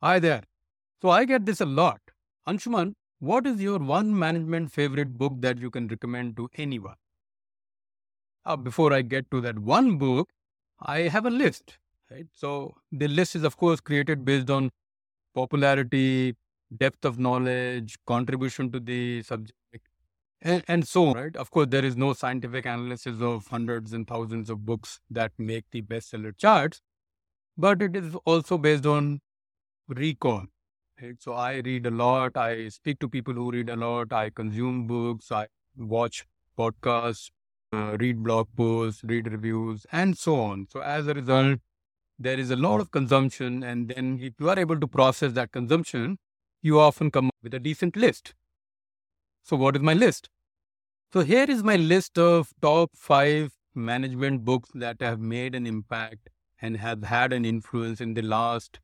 Hi there. So I get this a lot. Anshuman, what is your one management favorite book that you can recommend to anyone? Uh, before I get to that one book, I have a list. Right. So the list is, of course, created based on popularity, depth of knowledge, contribution to the subject, and, and so on, right? Of course, there is no scientific analysis of hundreds and thousands of books that make the bestseller charts, but it is also based on recall. Right? So I read a lot. I speak to people who read a lot. I consume books. I watch podcasts, uh, read blog posts, read reviews, and so on. So as a result, there is a lot of consumption, and then if you are able to process that consumption, you often come up with a decent list. So, what is my list? So, here is my list of top five management books that have made an impact and have had an influence in the last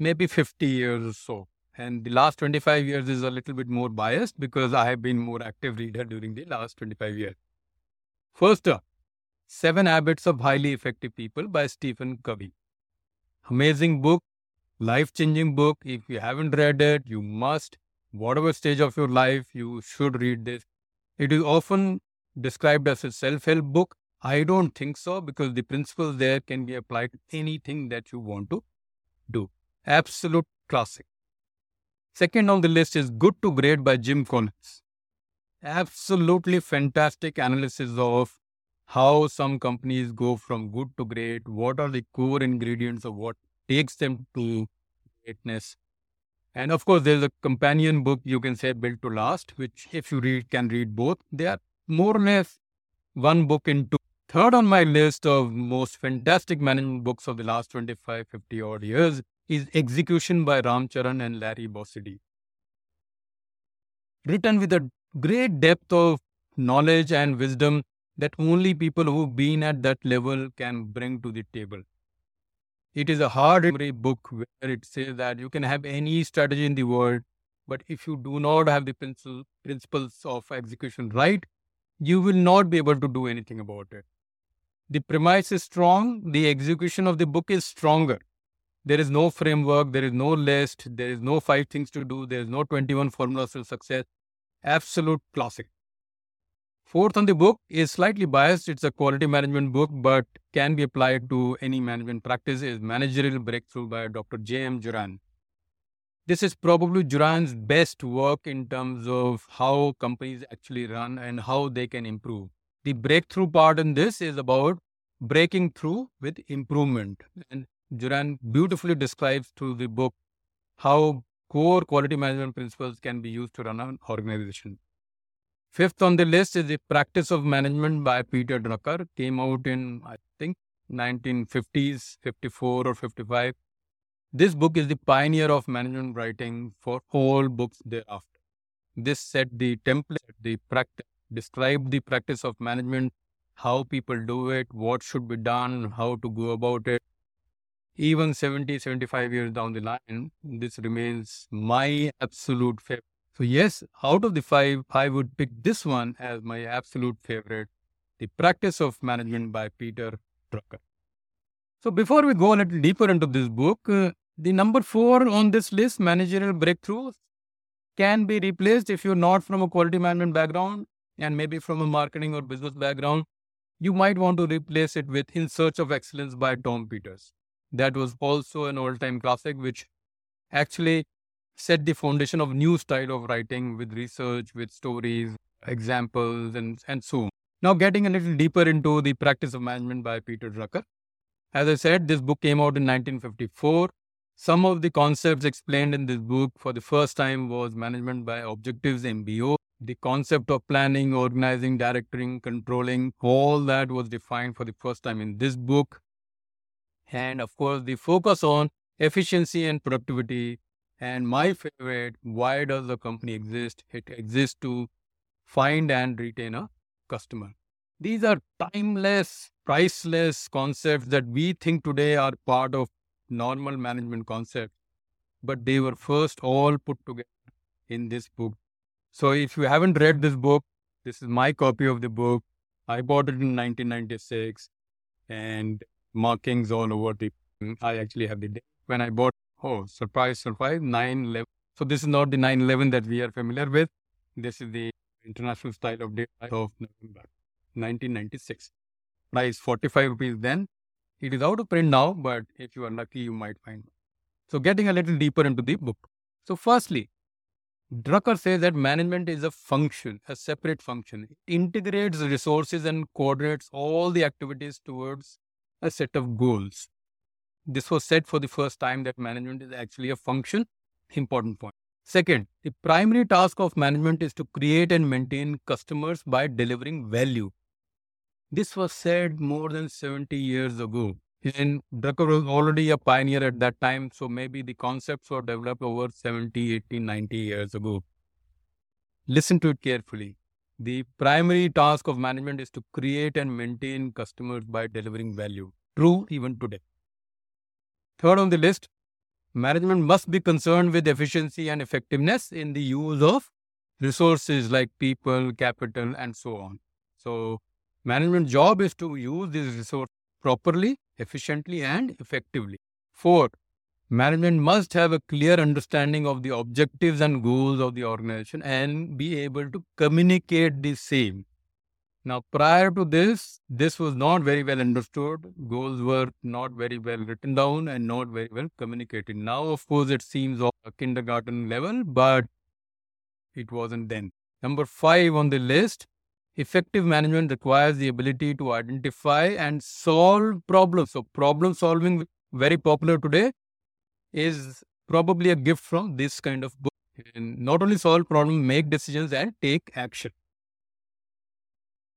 maybe 50 years or so. And the last 25 years is a little bit more biased because I have been more active reader during the last 25 years. First up, Seven Habits of Highly Effective People by Stephen Covey. Amazing book, life changing book. If you haven't read it, you must. Whatever stage of your life, you should read this. It is often described as a self help book. I don't think so because the principles there can be applied to anything that you want to do. Absolute classic. Second on the list is Good to Great by Jim Collins. Absolutely fantastic analysis of how some companies go from good to great, what are the core ingredients of what takes them to greatness. And of course, there's a companion book you can say Built to Last, which if you read, can read both. They are more or less one book into third on my list of most fantastic management books of the last 25, 50 odd years is Execution by Ram Charan and Larry Bossidy. Written with a great depth of knowledge and wisdom that only people who've been at that level can bring to the table. It is a hard book where it says that you can have any strategy in the world, but if you do not have the principles of execution right, you will not be able to do anything about it. The premise is strong, the execution of the book is stronger. There is no framework, there is no list, there is no five things to do, there is no 21 formulas for success. Absolute classic. Fourth on the book is slightly biased. It's a quality management book, but can be applied to any management practice. Is Managerial Breakthrough by Dr. J.M. Juran. This is probably Juran's best work in terms of how companies actually run and how they can improve. The breakthrough part in this is about breaking through with improvement. And Juran beautifully describes through the book how core quality management principles can be used to run an organization. Fifth on the list is The Practice of Management by Peter Drucker. Came out in, I think, 1950s, 54 or 55. This book is the pioneer of management writing for all books thereafter. This set the template, the practice, described the practice of management, how people do it, what should be done, how to go about it. Even 70, 75 years down the line, this remains my absolute favorite so, yes, out of the five, I would pick this one as my absolute favorite The Practice of Management by Peter Drucker. So, before we go a little deeper into this book, uh, the number four on this list, Managerial Breakthroughs, can be replaced if you're not from a quality management background and maybe from a marketing or business background. You might want to replace it with In Search of Excellence by Tom Peters. That was also an all time classic, which actually set the foundation of new style of writing with research, with stories, examples, and, and so on. Now, getting a little deeper into the practice of management by Peter Drucker. As I said, this book came out in 1954. Some of the concepts explained in this book for the first time was management by objectives, MBO. The concept of planning, organizing, directing, controlling, all that was defined for the first time in this book. And of course, the focus on efficiency and productivity and my favorite, why does the company exist? It exists to find and retain a customer. These are timeless, priceless concepts that we think today are part of normal management concepts, but they were first all put together in this book. So if you haven't read this book, this is my copy of the book. I bought it in 1996 and markings all over the. I actually have the date when I bought Oh, surprise, surprise, 9 11. So, this is not the 9 11 that we are familiar with. This is the international style of date of November 1996. Price 45 rupees then. It is out of print now, but if you are lucky, you might find. So, getting a little deeper into the book. So, firstly, Drucker says that management is a function, a separate function. It integrates resources and coordinates all the activities towards a set of goals. This was said for the first time that management is actually a function. Important point. Second, the primary task of management is to create and maintain customers by delivering value. This was said more than 70 years ago. And Drucker was already a pioneer at that time, so maybe the concepts were developed over 70, 80, 90 years ago. Listen to it carefully. The primary task of management is to create and maintain customers by delivering value. True even today. Third on the list, management must be concerned with efficiency and effectiveness in the use of resources like people, capital, and so on. So, management job is to use these resources properly, efficiently, and effectively. Fourth, management must have a clear understanding of the objectives and goals of the organization and be able to communicate the same. Now, prior to this, this was not very well understood. Goals were not very well written down and not very well communicated. Now, of course, it seems of a kindergarten level, but it wasn't then. Number five on the list Effective management requires the ability to identify and solve problems. So, problem solving, very popular today, is probably a gift from this kind of book. And not only solve problem, make decisions and take action.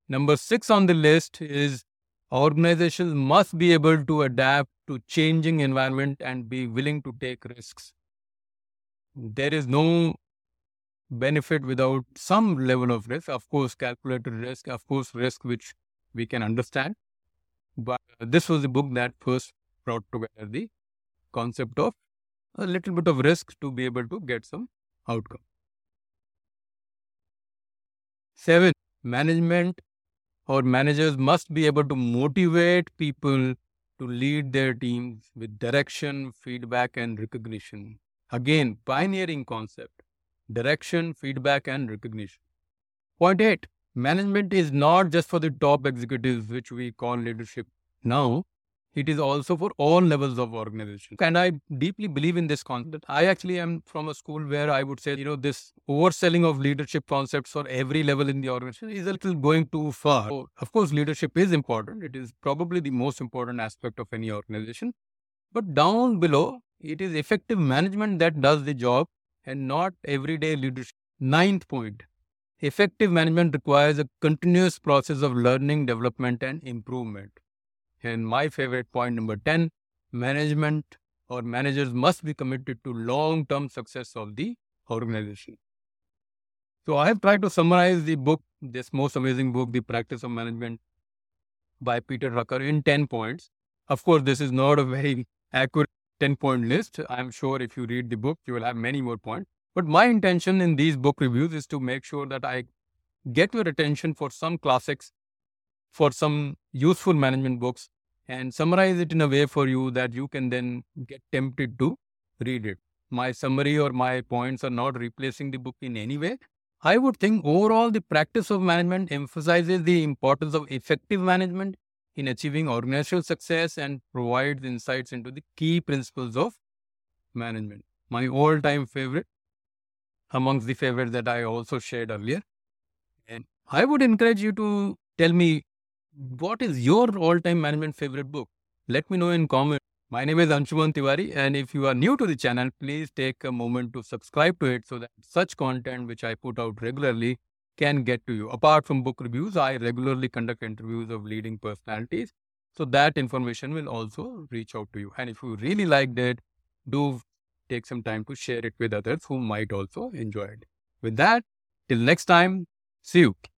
Number six on the list is organizations must be able to adapt to changing environment and be willing to take risks. There is no benefit without some level of risk. Of course, calculated risk, of course, risk which we can understand. But this was the book that first brought together the concept of a little bit of risk to be able to get some outcome. Seven, management or managers must be able to motivate people to lead their teams with direction, feedback, and recognition. Again, pioneering concept direction, feedback, and recognition. Point eight management is not just for the top executives, which we call leadership now. It is also for all levels of organization. And I deeply believe in this concept. I actually am from a school where I would say, you know, this overselling of leadership concepts for every level in the organization is a little going too far. So, of course, leadership is important. It is probably the most important aspect of any organization. But down below, it is effective management that does the job and not everyday leadership. Ninth point effective management requires a continuous process of learning, development, and improvement. And my favorite point number 10 management or managers must be committed to long term success of the organization. So, I have tried to summarize the book, this most amazing book, The Practice of Management by Peter Drucker, in 10 points. Of course, this is not a very accurate 10 point list. I'm sure if you read the book, you will have many more points. But my intention in these book reviews is to make sure that I get your attention for some classics, for some useful management books, and summarize it in a way for you that you can then get tempted to read it. My summary or my points are not replacing the book in any way. I would think overall the practice of management emphasizes the importance of effective management in achieving organizational success and provides insights into the key principles of management. My all time favorite, amongst the favorites that I also shared earlier. And I would encourage you to tell me what is your all time management favorite book. Let me know in comment. My name is Anshuman Tiwari, and if you are new to the channel, please take a moment to subscribe to it so that such content which I put out regularly can get to you. Apart from book reviews, I regularly conduct interviews of leading personalities. So that information will also reach out to you. And if you really liked it, do take some time to share it with others who might also enjoy it. With that, till next time, see you.